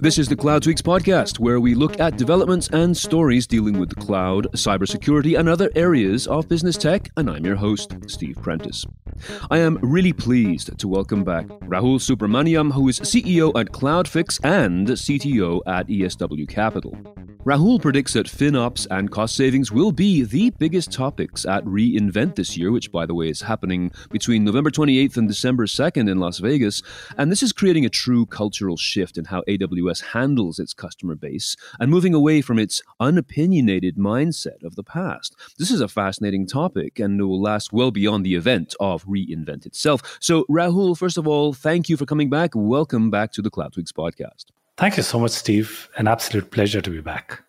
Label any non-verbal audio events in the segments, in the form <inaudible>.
This is the Cloud Tweaks podcast, where we look at developments and stories dealing with the cloud, cybersecurity, and other areas of business tech. And I'm your host, Steve Prentice. I am really pleased to welcome back Rahul Subramaniam, who is CEO at CloudFix and CTO at ESW Capital. Rahul predicts that FinOps and cost savings will be the biggest topics at reInvent this year, which, by the way, is happening between November 28th and December 2nd in Las Vegas. And this is creating a true cultural shift in how AWS handles its customer base and moving away from its unopinionated mindset of the past. This is a fascinating topic and will last well beyond the event of reInvent itself. So, Rahul, first of all, thank you for coming back. Welcome back to the Cloud Tweaks podcast. Thank you so much, Steve. An absolute pleasure to be back.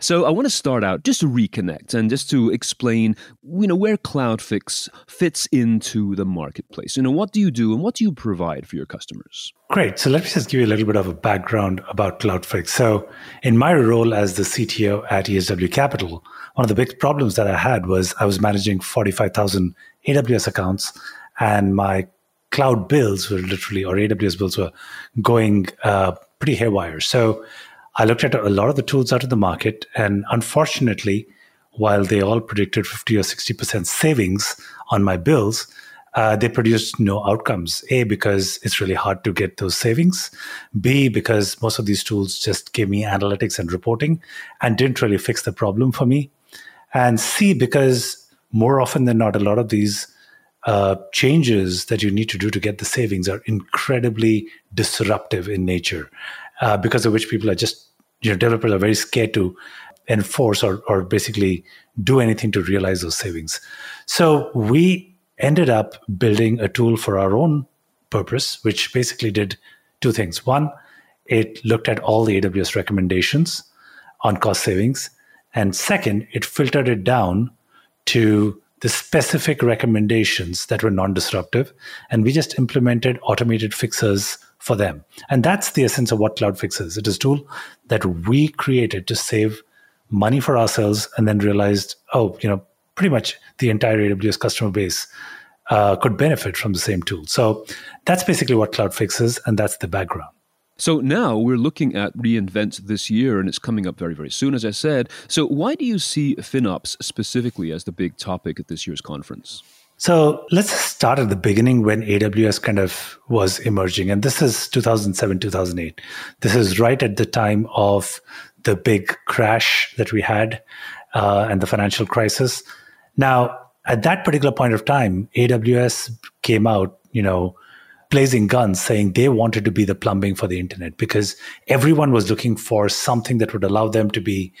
So I want to start out just to reconnect and just to explain, you know, where CloudFix fits into the marketplace. You know, what do you do and what do you provide for your customers? Great. So let me just give you a little bit of a background about CloudFix. So in my role as the CTO at ESW Capital, one of the big problems that I had was I was managing 45,000 AWS accounts and my cloud bills were literally, or AWS bills were going uh, pretty haywire. So I looked at a lot of the tools out of the market, and unfortunately, while they all predicted 50 or 60% savings on my bills, uh, they produced no outcomes. A, because it's really hard to get those savings. B, because most of these tools just gave me analytics and reporting and didn't really fix the problem for me. And C, because more often than not, a lot of these uh, changes that you need to do to get the savings are incredibly disruptive in nature, uh, because of which people are just, you know, developers are very scared to enforce or, or basically do anything to realize those savings. So we ended up building a tool for our own purpose, which basically did two things. One, it looked at all the AWS recommendations on cost savings. And second, it filtered it down to the specific recommendations that were non disruptive. And we just implemented automated fixes for them. And that's the essence of what CloudFix is. It is a tool that we created to save money for ourselves and then realized, oh, you know, pretty much the entire AWS customer base uh, could benefit from the same tool. So that's basically what CloudFix is, and that's the background. So now we're looking at reInvent this year, and it's coming up very, very soon, as I said. So why do you see FinOps specifically as the big topic at this year's conference? So let's start at the beginning when AWS kind of was emerging. And this is 2007, 2008. This is right at the time of the big crash that we had uh, and the financial crisis. Now, at that particular point of time, AWS came out, you know, blazing guns saying they wanted to be the plumbing for the internet because everyone was looking for something that would allow them to be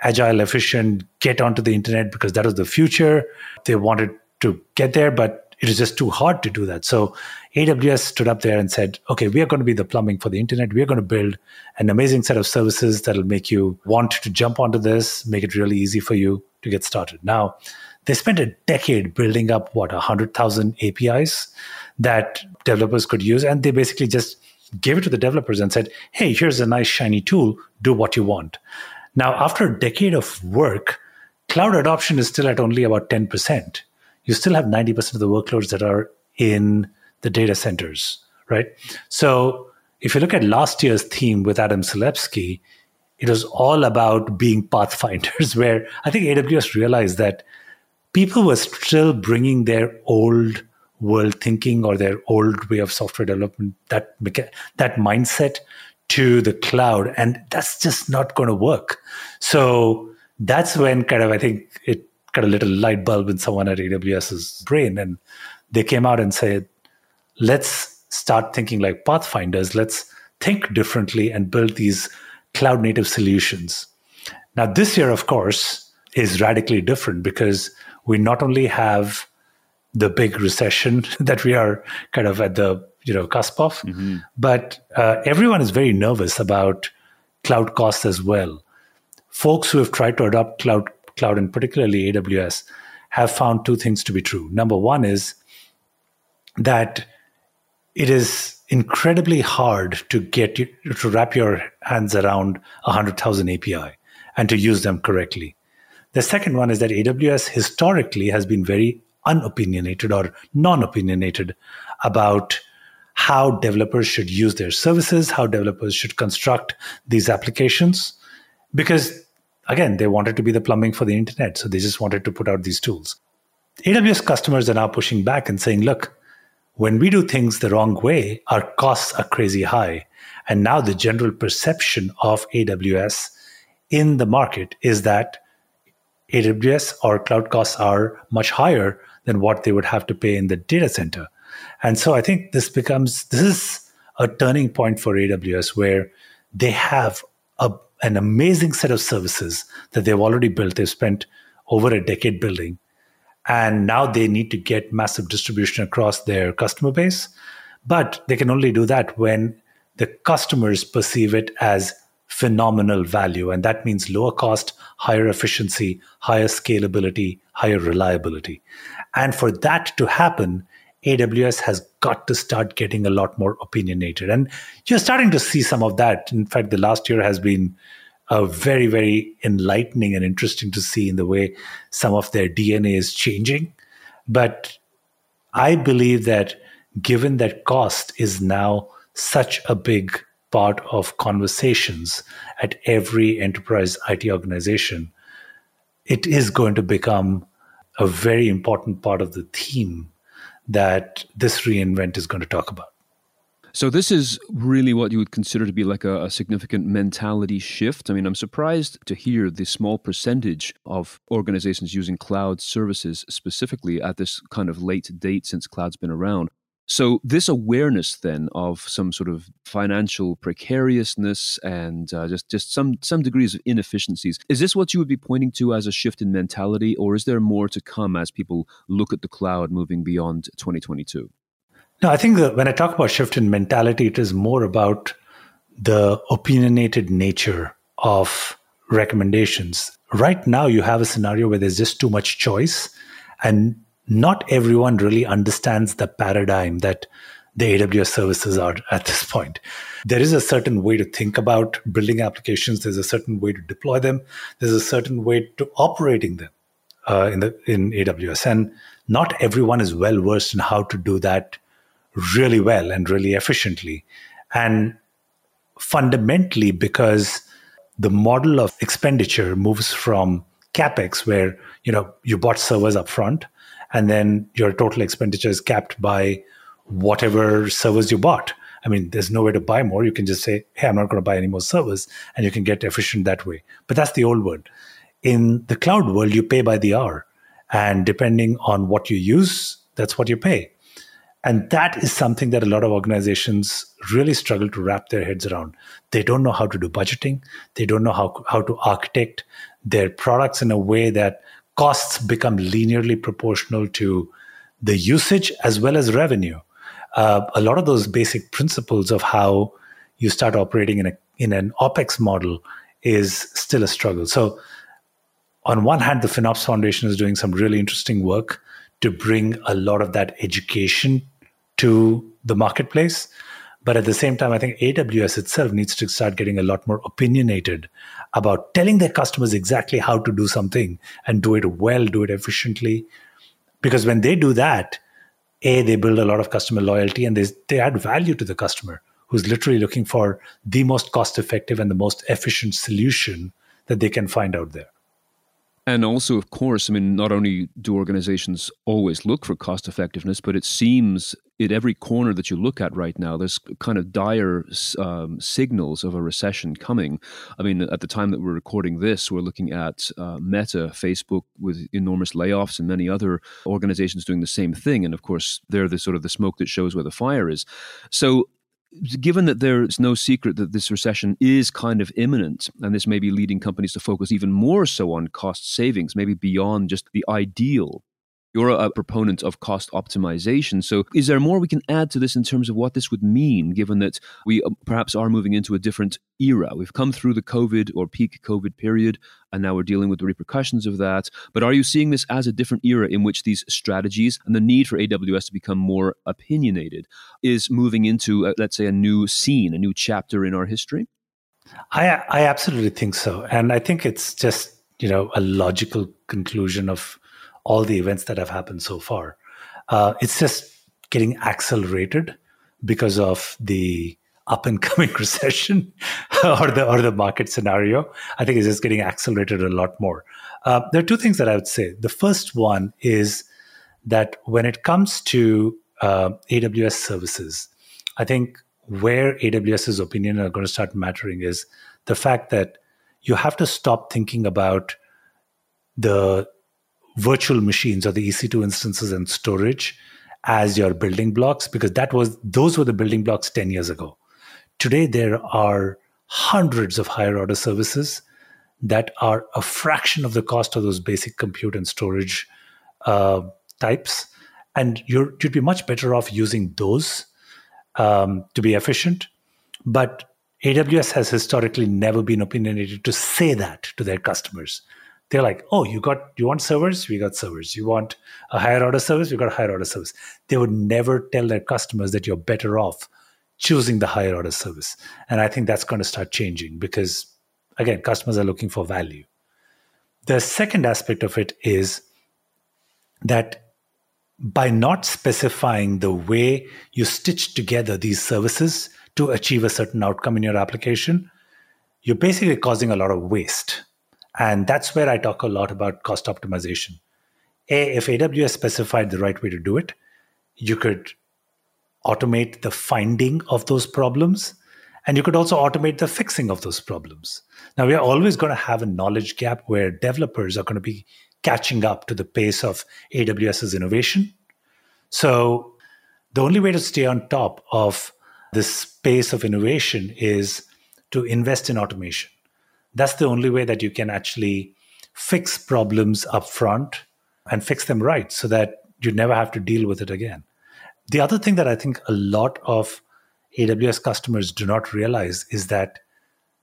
agile, efficient, get onto the internet because that was the future. They wanted to get there, but it was just too hard to do that. So AWS stood up there and said, okay, we are going to be the plumbing for the internet. We are going to build an amazing set of services that'll make you want to jump onto this, make it really easy for you to get started. Now, they spent a decade building up what, 100,000 APIs that developers could use. And they basically just gave it to the developers and said, hey, here's a nice shiny tool, do what you want. Now, after a decade of work, cloud adoption is still at only about 10%. You still have 90% of the workloads that are in the data centers, right? So if you look at last year's theme with Adam Selipsky, it was all about being pathfinders, <laughs> where I think AWS realized that people were still bringing their old world thinking or their old way of software development, that that mindset to the cloud, and that's just not going to work. So that's when kind of I think it got a little light bulb in someone at AWS's brain, and they came out and said, "Let's start thinking like pathfinders. Let's think differently and build these cloud native solutions." Now, this year, of course, is radically different because we not only have the big recession <laughs> that we are kind of at the you know cusp of. Mm-hmm. But uh, everyone is very nervous about cloud costs as well. Folks who have tried to adopt cloud, cloud and particularly AWS, have found two things to be true. Number one is that it is incredibly hard to get you, to wrap your hands around 100,000 API and to use them correctly. The second one is that AWS historically has been very unopinionated or non opinionated about how developers should use their services, how developers should construct these applications. Because again, they wanted to be the plumbing for the internet. So they just wanted to put out these tools. AWS customers are now pushing back and saying, look, when we do things the wrong way, our costs are crazy high. And now the general perception of AWS in the market is that AWS or cloud costs are much higher than what they would have to pay in the data center. And so I think this becomes this is a turning point for AWS where they have a, an amazing set of services that they've already built. They've spent over a decade building. And now they need to get massive distribution across their customer base. But they can only do that when the customers perceive it as phenomenal value. And that means lower cost, higher efficiency, higher scalability, higher reliability. And for that to happen, AWS has got to start getting a lot more opinionated. And you're starting to see some of that. In fact, the last year has been uh, very, very enlightening and interesting to see in the way some of their DNA is changing. But I believe that given that cost is now such a big part of conversations at every enterprise IT organization, it is going to become a very important part of the theme that this reinvent is going to talk about. So this is really what you would consider to be like a, a, significant mentality shift. I mean, I'm surprised to hear the small percentage of organizations using cloud services specifically at this kind of late date since cloud's been around. So this awareness then of some sort of financial precariousness and uh, just just some some degrees of inefficiencies is this what you would be pointing to as a shift in mentality, or is there more to come as people look at the cloud moving beyond 2022? No, I think that when I talk about shift in mentality, it is more about the opinionated nature of recommendations. Right now, you have a scenario where there's just too much choice, and not everyone really understands the paradigm that the AWS services are at this point. There is a certain way to think about building applications. There's a certain way to deploy them. There's a certain way to operating them uh, in the in AWS, and not everyone is well versed in how to do that really well and really efficiently. And fundamentally, because the model of expenditure moves from capex, where you know you bought servers up front, and then your total expenditure is capped by whatever servers you bought. I mean, there's no way to buy more. You can just say, hey, I'm not going to buy any more servers, and you can get efficient that way. But that's the old world. In the cloud world, you pay by the hour. And depending on what you use, that's what you pay. And that is something that a lot of organizations really struggle to wrap their heads around. They don't know how to do budgeting. They don't know how, how to architect their products in a way that costs become linearly proportional to the usage as well as revenue. Uh, a lot of those basic principles of how you start operating in a in an opex model is still a struggle. So, on one hand, the FinOps Foundation is doing some really interesting work to bring a lot of that education to the marketplace. But at the same time, I think AWS itself needs to start getting a lot more opinionated about telling their customers exactly how to do something and do it well, do it efficiently. Because when they do that, A, they build a lot of customer loyalty and they, they add value to the customer who's literally looking for the most cost effective and the most efficient solution that they can find out there. And also, of course, I mean, not only do organizations always look for cost effectiveness, but it seems at every corner that you look at right now, there's kind of dire um, signals of a recession coming. I mean, at the time that we're recording this, we're looking at uh, Meta, Facebook with enormous layoffs, and many other organizations doing the same thing. And of course, they're the sort of the smoke that shows where the fire is. So given that there's no secret that this recession is kind of imminent, and this may be leading companies to focus even more so on cost savings, maybe beyond just the ideal you're a proponent of cost optimization. So, is there more we can add to this in terms of what this would mean, given that we uh, perhaps are moving into a different era? We've come through the COVID or peak COVID period, and now we're dealing with the repercussions of that. But are you seeing this as a different era in which these strategies and the need for AWS to become more opinionated is moving into, uh, let's say, a new scene, a new chapter in our history? I, I absolutely think so. And I think it's just, you know, a logical conclusion of all the events that have happened so far. Uh, it's just getting accelerated because of the up and coming <laughs> recession <laughs> or the or the market scenario. I think it's just getting accelerated a lot more. Uh, there are two things that I would say. The first one is that when it comes to uh, AWS services, I think where AWS's opinion are going to start mattering is the fact that you have to stop thinking about the virtual machines or the EC2 instances and storage as your building blocks because that was those were the building blocks 10 years ago. Today there are hundreds of higher order services that are a fraction of the cost of those basic compute and storage uh, types, and you would be much better off using those um, to be efficient. But AWS has historically never been opinionated to say that to their customers. They're like, oh, you got you want servers? We got servers. You want a higher order service? We got a higher order service. They would never tell their customers that you're better off choosing the higher order service. And I think that's going to start changing because again, customers are looking for value. The second aspect of it is that by not specifying the way you stitch together these services to achieve a certain outcome in your application, you're basically causing a lot of waste. And that's where I talk a lot about cost optimization. A, if AWS specified the right way to do it, you could automate the finding of those problems and you could also automate the fixing of those problems. Now, we are always going to have a knowledge gap where developers are going to be catching up to the pace of AWS's innovation. So, the only way to stay on top of this pace of innovation is to invest in automation. That's the only way that you can actually fix problems up front and fix them right so that you never have to deal with it again. The other thing that I think a lot of AWS customers do not realize is that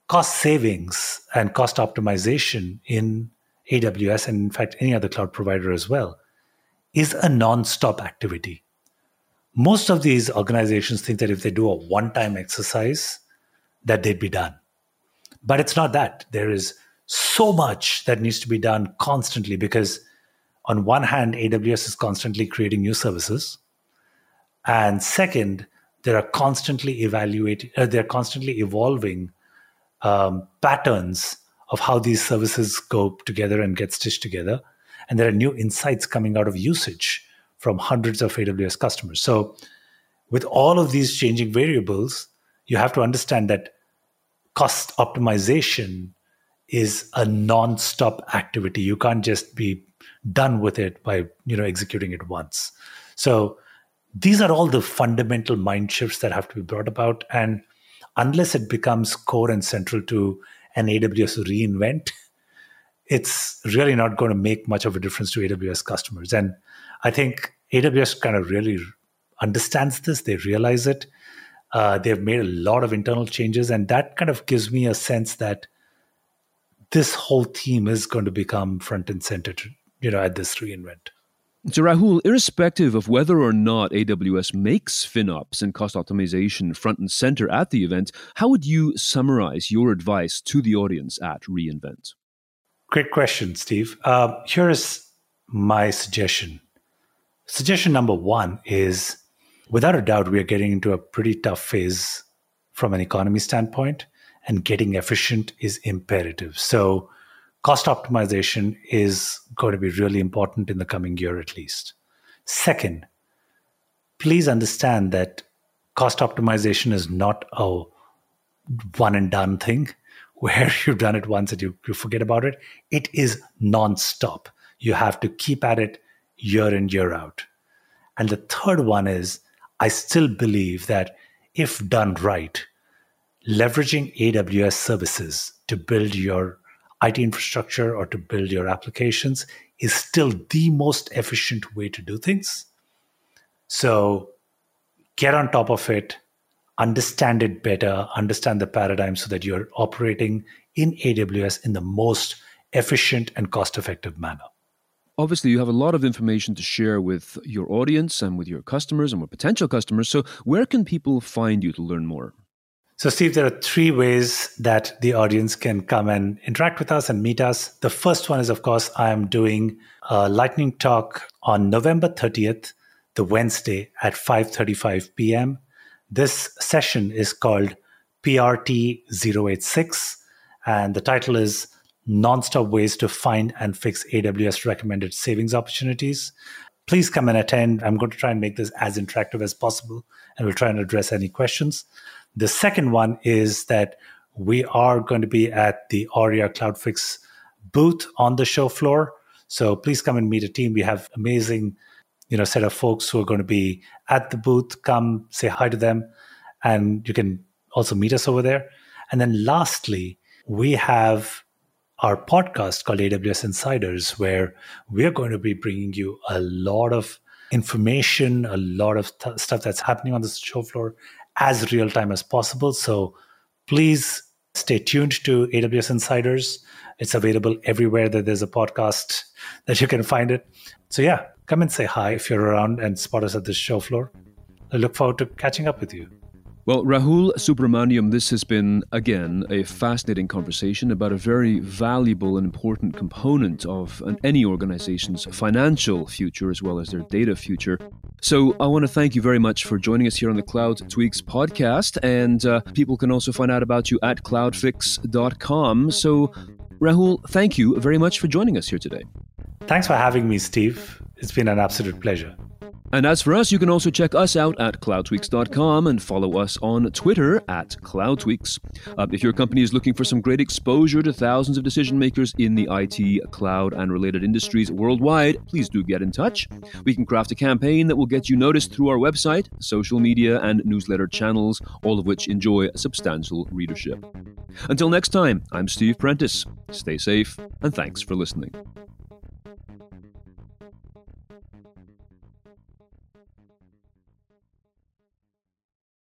cost savings and cost optimization in AWS, and in fact, any other cloud provider as well, is a non stop activity. Most of these organizations think that if they do a one time exercise, that they'd be done. But it's not that. There is so much that needs to be done constantly because, on one hand, AWS is constantly creating new services. And second, there are constantly evaluating, uh, they're constantly evolving um, patterns of how these services go together and get stitched together. And there are new insights coming out of usage from hundreds of AWS customers. So, with all of these changing variables, you have to understand that cost optimization is a non-stop activity. You can't just be done with it by you know executing it once. So these are all the fundamental mind shifts that have to be brought about. And unless it becomes core and central to an AWS reinvent, it's really not going to make much of a difference to AWS customers. And I think AWS kind of really understands this, they realize it. Uh, they've made a lot of internal changes, and that kind of gives me a sense that this whole team is going to become front and center, to, you know, at this reinvent. So, Rahul, irrespective of whether or not AWS makes FinOps and cost optimization front and center at the event, how would you summarize your advice to the audience at reInvent? Great question, Steve. Uh, here is my suggestion. Suggestion number one is without a doubt, we are getting into a pretty tough phase from an economy standpoint, and getting efficient is imperative. So, cost optimization is going to be really important in the coming year at least. Second, please understand that cost optimization is not a one and done thing <laughs> where you've done it once and you, you forget about it. It is non-stop. You have to keep at it year in, year out. And the third one is I still believe that if done right, leveraging AWS services to build your IT infrastructure or to build your applications is still the most efficient way to do things. So get on top of it, understand it better, understand the paradigm so that you're operating in AWS in the most efficient and cost effective manner. Obviously, you have a lot of information to share with your audience and with your customers and with potential customers. So, where can people find you to learn more? So, Steve, there are three ways that the audience can come and interact with us and meet us. The first one is, of course, I am doing a lightning talk on November 30th, the Wednesday at 5:35 p.m. This session is called PRT 086, and the title is Nonstop Ways to Find and Fix AWS Recommended Savings Opportunities. Please come and attend. I'm going to try and make this as interactive as possible, and we'll try and address any questions. The second one is that we are going to be at the Aurea CloudFix booth on the show floor. So please come and meet a team. We have amazing, you know, set of folks who are going to be at the booth. Come say hi to them, and you can also meet us over there. And then lastly, we have our podcast called AWS Insiders, where we're going to be bringing you a lot of information, a lot of th- stuff that's happening on the show floor as real time as possible. So please stay tuned to AWS Insiders. It's available everywhere that there's a podcast that you can find it. So yeah, come and say hi if you're around and spot us at the show floor. I look forward to catching up with you. Well, Rahul Subramaniam, this has been, again, a fascinating conversation about a very valuable and important component of an, any organization's financial future as well as their data future. So, I want to thank you very much for joining us here on the Cloud Tweaks podcast. And uh, people can also find out about you at cloudfix.com. So, Rahul, thank you very much for joining us here today. Thanks for having me, Steve. It's been an absolute pleasure. And as for us, you can also check us out at cloudtweaks.com and follow us on Twitter at cloudtweaks. Uh, if your company is looking for some great exposure to thousands of decision makers in the IT, cloud, and related industries worldwide, please do get in touch. We can craft a campaign that will get you noticed through our website, social media, and newsletter channels, all of which enjoy substantial readership. Until next time, I'm Steve Prentice. Stay safe, and thanks for listening.